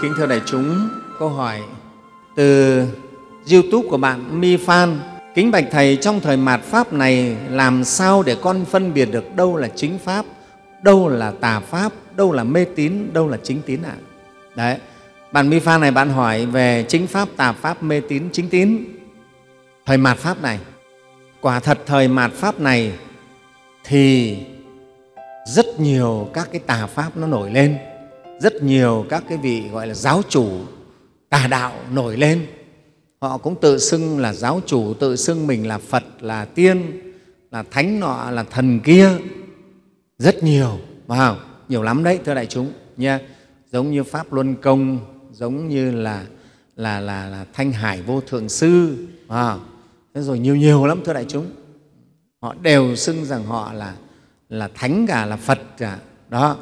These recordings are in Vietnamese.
Kính thưa đại chúng, câu hỏi từ YouTube của bạn Mi Phan. Kính bạch Thầy, trong thời mạt Pháp này làm sao để con phân biệt được đâu là chính Pháp, đâu là tà Pháp, đâu là mê tín, đâu là chính tín ạ? À? Đấy, bạn Mi Phan này bạn hỏi về chính Pháp, tà Pháp, mê tín, chính tín. Thời mạt Pháp này, quả thật thời mạt Pháp này thì rất nhiều các cái tà Pháp nó nổi lên rất nhiều các cái vị gọi là giáo chủ tà đạo nổi lên. Họ cũng tự xưng là giáo chủ tự xưng mình là phật là tiên là thánh nọ là thần kia. Rất nhiều wow, nhiều lắm đấy thưa đại chúng nha. Giống như pháp luân công giống như là là là, là thanh hải vô thượng sư wow. thế rồi nhiều nhiều lắm thưa đại chúng. Họ đều xưng rằng họ là là thánh cả là phật cả. Đó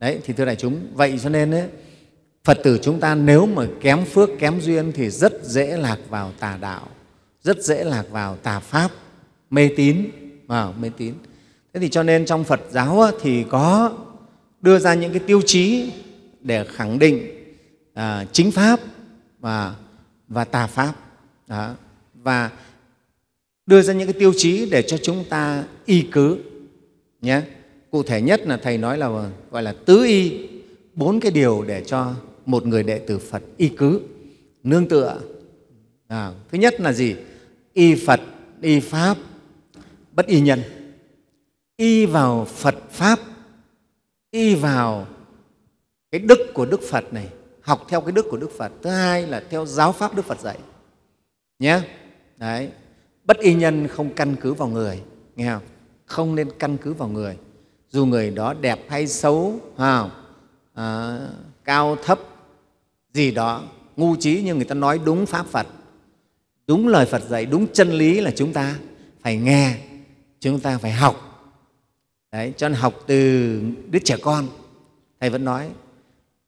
đấy thì thưa đại chúng vậy cho nên ấy, phật tử chúng ta nếu mà kém phước kém duyên thì rất dễ lạc vào tà đạo rất dễ lạc vào tà pháp mê tín vào mê tín. Thế thì cho nên trong phật giáo ấy, thì có đưa ra những cái tiêu chí để khẳng định à, chính pháp và và tà pháp. Đó. và đưa ra những cái tiêu chí để cho chúng ta y cứ nhé cụ thể nhất là thầy nói là gọi là tứ y bốn cái điều để cho một người đệ tử phật y cứ nương tựa. À, thứ nhất là gì? Y phật y pháp bất y nhân. Y vào phật pháp y vào cái đức của đức phật này học theo cái đức của đức phật. Thứ hai là theo giáo pháp đức phật dạy nhé. Đấy. Bất y nhân không căn cứ vào người nghe không? Không nên căn cứ vào người dù người đó đẹp hay xấu à, à, cao thấp gì đó ngu trí nhưng người ta nói đúng pháp phật. Đúng lời phật dạy đúng chân lý là chúng ta phải nghe chúng ta phải học. Đấy, cho nên học từ đứa trẻ con. Thầy vẫn nói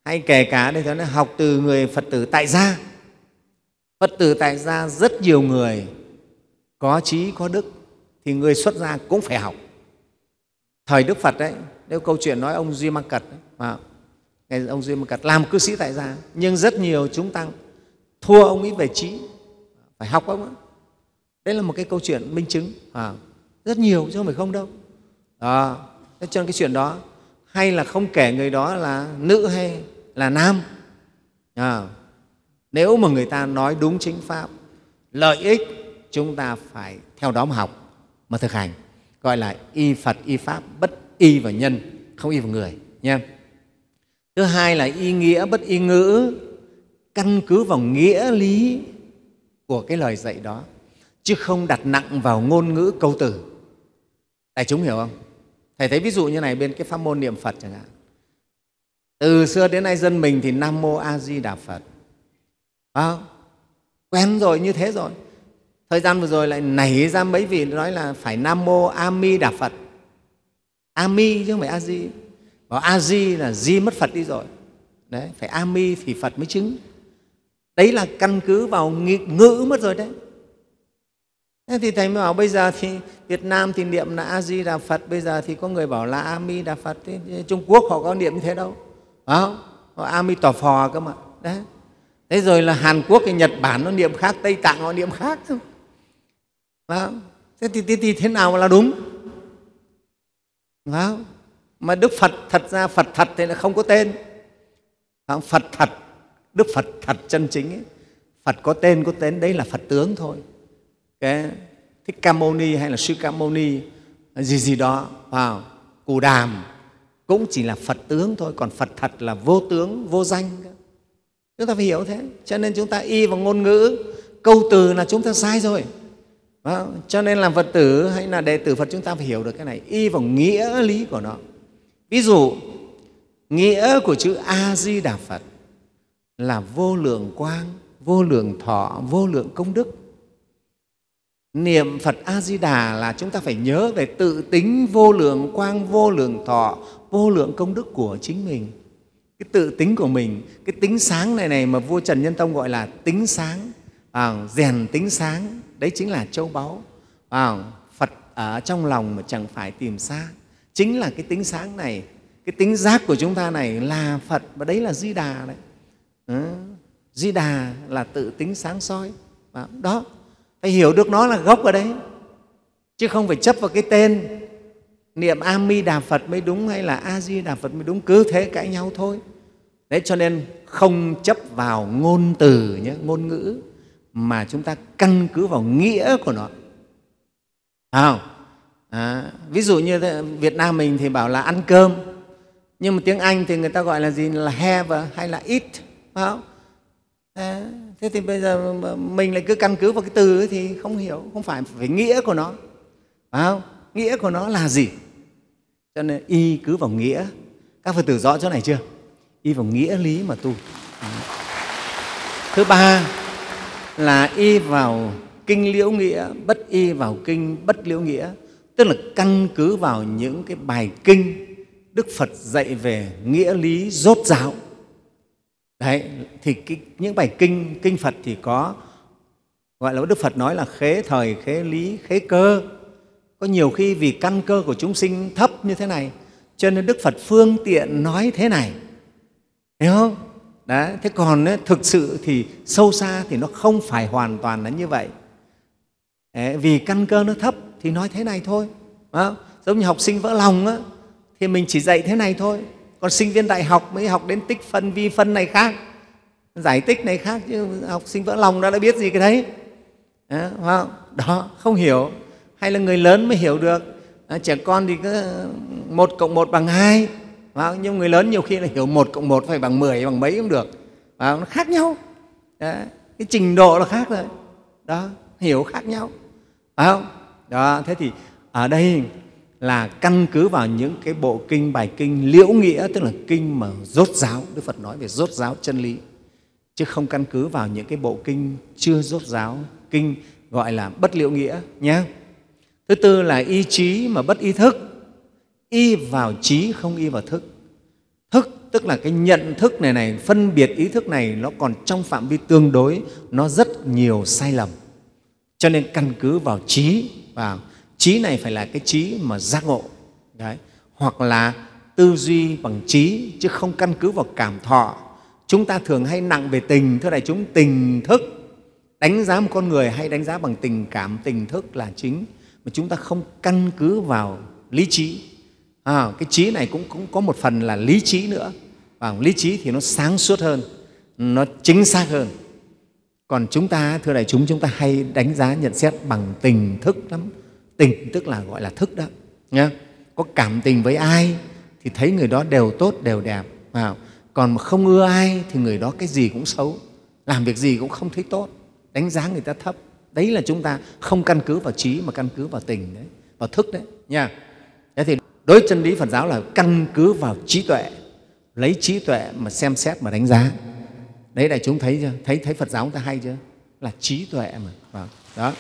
hay kể cả đây nói học từ người phật tử tại gia. Phật tử tại gia rất nhiều người có trí có đức thì người xuất gia cũng phải học thời đức phật đấy nếu câu chuyện nói ông duy mang cật mà ngày ông duy mang cật làm cư sĩ tại gia nhưng rất nhiều chúng tăng thua ông ấy về trí phải học ông ấy. Đấy là một cái câu chuyện minh chứng à, rất nhiều chứ không phải không đâu. À thế cho nên cái chuyện đó hay là không kể người đó là nữ hay là nam à, nếu mà người ta nói đúng chính pháp lợi ích chúng ta phải theo đó mà học mà thực hành gọi là y phật y pháp bất y vào nhân không y vào người nha. Thứ hai là y nghĩa bất y ngữ căn cứ vào nghĩa lý của cái lời dạy đó chứ không đặt nặng vào ngôn ngữ câu từ. Đại chúng hiểu không? Thầy thấy ví dụ như này bên cái pháp môn niệm phật chẳng hạn. Từ xưa đến nay dân mình thì nam mô a di đà phật. À, quen rồi như thế rồi thời gian vừa rồi lại nảy ra mấy vị nói là phải nam mô a mi đà phật a mi chứ không phải a di bảo a di là di mất phật đi rồi đấy phải a mi thì phật mới chứng đấy là căn cứ vào ngữ mất rồi đấy Thế thì Thầy mới bảo bây giờ thì Việt Nam thì niệm là A-di Đà Phật, bây giờ thì có người bảo là A-mi Đà Phật, thế Trung Quốc họ có niệm như thế đâu. Phải không? Họ A-mi Tòa Phò cơ mà. Đấy. Thế rồi là Hàn Quốc, thì Nhật Bản nó niệm khác, Tây Tạng họ niệm khác. Thôi. Đó. Thế thì, thì, thì thế nào mà là đúng? Đó. Mà Đức Phật thật ra Phật thật thì là không có tên. Đó. Phật thật, Đức Phật thật chân chính ấy. Phật có tên, có tên, đấy là Phật tướng thôi. Cái Thích Ca Mâu Ni hay là Sư Ca Mâu Ni gì gì đó, vào Cù Đàm cũng chỉ là Phật tướng thôi, còn Phật thật là vô tướng, vô danh. Chúng ta phải hiểu thế. Cho nên chúng ta y vào ngôn ngữ, câu từ là chúng ta sai rồi. Đó. Cho nên làm Phật tử hay là đệ tử Phật chúng ta phải hiểu được cái này, y vào nghĩa lý của nó. Ví dụ, nghĩa của chữ A-di-đà Phật là vô lượng quang, vô lượng thọ, vô lượng công đức. Niệm Phật A-di-đà là chúng ta phải nhớ về tự tính vô lượng quang, vô lượng thọ, vô lượng công đức của chính mình. Cái tự tính của mình, cái tính sáng này này mà vua Trần Nhân Tông gọi là tính sáng, à, rèn tính sáng, đấy chính là châu báu. À, phật ở trong lòng mà chẳng phải tìm xa. Chính là cái tính sáng này cái tính giác của chúng ta này là phật và đấy là di đà đấy. À, di đà là tự tính sáng soi. Đó phải hiểu được nó là gốc ở đấy. Chứ không phải chấp vào cái tên niệm a mi đà phật mới đúng hay là a di đà phật mới đúng. Cứ thế cãi nhau thôi. Đấy cho nên không chấp vào ngôn từ nhé ngôn ngữ mà chúng ta căn cứ vào nghĩa của nó. À, à, ví dụ như việt nam mình thì bảo là ăn cơm nhưng mà tiếng anh thì người ta gọi là gì? Là have hay là eat phải không? À, thế thì bây giờ mình lại cứ căn cứ vào cái từ ấy thì không hiểu không phải phải nghĩa của nó phải không? Nghĩa của nó là gì? Cho nên y cứ vào nghĩa. Các phật tử rõ chỗ này chưa? Y vào nghĩa lý mà tu. Thứ ba là y vào kinh liễu nghĩa bất y vào kinh bất liễu nghĩa tức là căn cứ vào những cái bài kinh đức phật dạy về nghĩa lý rốt ráo. Đấy thì cái, những bài kinh kinh phật thì có gọi là đức phật nói là khế thời khế lý khế cơ. Có nhiều khi vì căn cơ của chúng sinh thấp như thế này cho nên đức phật phương tiện nói thế này. Hiểu không? Đấy, thế còn ấy, thực sự thì sâu xa thì nó không phải hoàn toàn là như vậy. Đấy, vì căn cơ nó thấp thì nói thế này thôi Đó. giống như học sinh vỡ lòng á, thì mình chỉ dạy thế này thôi. Còn sinh viên đại học mới học đến tích phân vi phân này khác giải tích này khác chứ học sinh vỡ lòng đã đã biết gì cái đấy. Đó, không? đó không hiểu. Hay là người lớn mới hiểu được à, trẻ con thì cứ một cộng một bằng hai nhưng người lớn nhiều khi là hiểu một cộng một phải bằng mười, bằng mấy cũng được. Nó khác nhau. Đấy. cái trình độ là khác rồi. Đó, hiểu khác nhau. Phải không? Đó, thế thì ở đây là căn cứ vào những cái bộ kinh, bài kinh liễu nghĩa, tức là kinh mà rốt giáo đức phật nói về rốt giáo chân lý. Chứ không căn cứ vào những cái bộ kinh chưa rốt giáo kinh gọi là bất liễu nghĩa nhé. Thứ tư là ý chí mà bất ý thức y vào trí, không y vào thức. Thức tức là cái nhận thức này này, phân biệt ý thức này, nó còn trong phạm vi tương đối, nó rất nhiều sai lầm. Cho nên căn cứ vào trí, và trí này phải là cái trí mà giác ngộ, đấy. Hoặc là tư duy bằng trí, chứ không căn cứ vào cảm thọ. Chúng ta thường hay nặng về tình, thưa đại chúng, tình thức. Đánh giá một con người hay đánh giá bằng tình cảm, tình thức là chính. Mà chúng ta không căn cứ vào lý trí à, cái trí này cũng, cũng có một phần là lý trí nữa. Và lý trí thì nó sáng suốt hơn nó chính xác hơn. Còn chúng ta thưa đại chúng chúng ta hay đánh giá nhận xét bằng tình thức lắm. Tình tức là gọi là thức đó nhá. Có cảm tình với ai thì thấy người đó đều tốt đều đẹp à, còn mà không ưa ai thì người đó cái gì cũng xấu. Làm việc gì cũng không thấy tốt. Đánh giá người ta thấp. Đấy là chúng ta không căn cứ vào trí mà căn cứ vào tình đấy vào thức đấy nha thế thì đối chân lý phật giáo là căn cứ vào trí tuệ, lấy trí tuệ mà xem xét mà đánh giá. Đấy, đại chúng thấy chưa? Thấy thấy phật giáo chúng ta hay chưa? Là trí tuệ mà. Vâng, đó.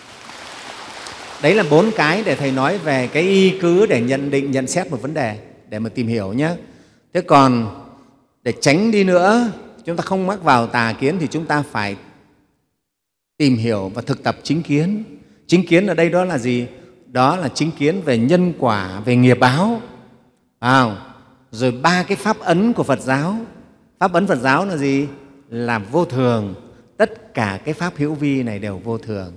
Đấy là bốn cái để thầy nói về cái y cứ để nhận định, nhận xét một vấn đề, để mà tìm hiểu nhé thế còn để tránh đi nữa, chúng ta không mắc vào tà kiến thì chúng ta phải tìm hiểu và thực tập chính kiến. Chính kiến ở đây đó là gì? Đó là chính kiến về nhân quả về nghiệp báo. À, rồi ba cái pháp ấn của phật giáo. Pháp ấn phật giáo là gì? Là vô thường. Tất cả cái pháp hữu vi này đều vô thường.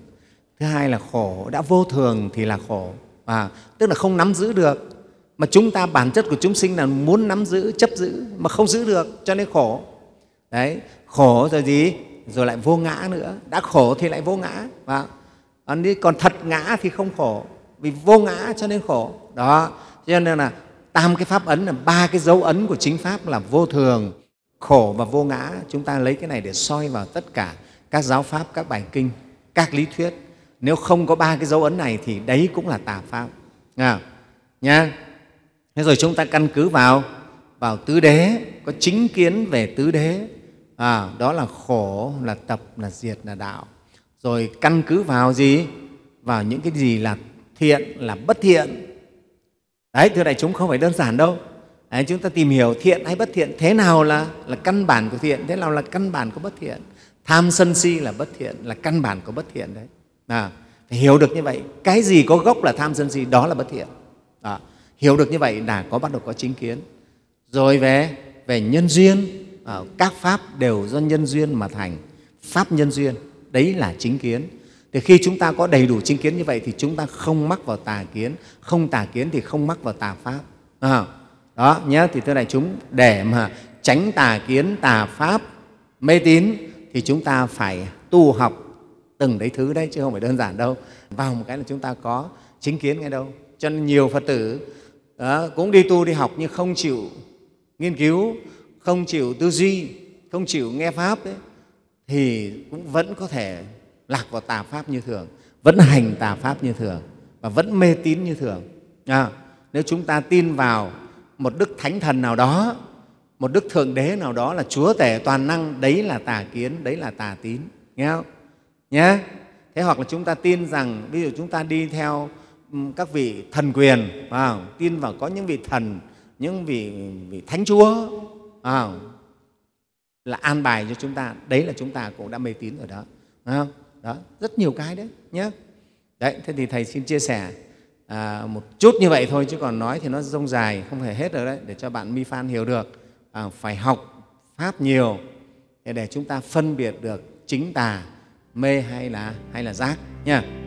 Thứ hai là khổ. Đã vô thường thì là khổ. À, tức là không nắm giữ được. Mà chúng ta bản chất của chúng sinh là muốn nắm giữ chấp giữ mà không giữ được cho nên khổ. Đấy. Khổ rồi gì? Rồi lại vô ngã nữa. Đã khổ thì lại vô ngã. Và còn thật ngã thì không khổ vì vô ngã cho nên khổ. Đó cho nên là tam cái pháp ấn là ba cái dấu ấn của chính pháp là vô thường khổ và vô ngã. Chúng ta lấy cái này để soi vào tất cả các giáo pháp các bài kinh các lý thuyết. Nếu không có ba cái dấu ấn này thì đấy cũng là tà pháp. À, nha. Thế rồi chúng ta căn cứ vào vào tứ đế có chính kiến về tứ đế. À, đó là khổ là tập là diệt là đạo. Rồi căn cứ vào gì? Vào những cái gì là thiện là bất thiện. Đấy thưa đại chúng không phải đơn giản đâu. Đấy, chúng ta tìm hiểu thiện hay bất thiện thế nào là là căn bản của thiện thế nào là căn bản của bất thiện. Tham sân si là bất thiện là căn bản của bất thiện đấy. À, phải hiểu được như vậy. Cái gì có gốc là tham sân si đó là bất thiện. À, hiểu được như vậy là có bắt đầu có chính kiến. Rồi về về nhân duyên à, các pháp đều do nhân duyên mà thành. Pháp nhân duyên đấy là chính kiến thì khi chúng ta có đầy đủ chính kiến như vậy thì chúng ta không mắc vào tà kiến. Không tà kiến thì không mắc vào tà pháp. À, đó nhé, thì thưa đại chúng để mà tránh tà kiến tà pháp mê tín thì chúng ta phải tu học từng đấy thứ đấy chứ không phải đơn giản đâu. Vào một cái là chúng ta có chính kiến ngay đâu. Cho nên nhiều phật tử đó, cũng đi tu đi học nhưng không chịu nghiên cứu không chịu tư duy không chịu nghe pháp ấy, thì cũng vẫn có thể lạc vào tà pháp như thường vẫn hành tà pháp như thường và vẫn mê tín như thường. À, nếu chúng ta tin vào một đức thánh thần nào đó một đức thượng đế nào đó là chúa tể toàn năng đấy là tà kiến đấy là tà tín. Nghe không? Nhé thế hoặc là chúng ta tin rằng ví dụ chúng ta đi theo các vị thần quyền à, tin vào có những vị thần những vị, vị thánh chúa à, là an bài cho chúng ta. Đấy là chúng ta cũng đã mê tín rồi đó. Không? Đó rất nhiều cái đấy nhé đấy thế thì thầy xin chia sẻ à, một chút như vậy thôi chứ còn nói thì nó rông dài không thể hết được đấy để cho bạn mi phan hiểu được à, phải học pháp nhiều để chúng ta phân biệt được chính tà mê hay là hay là giác nha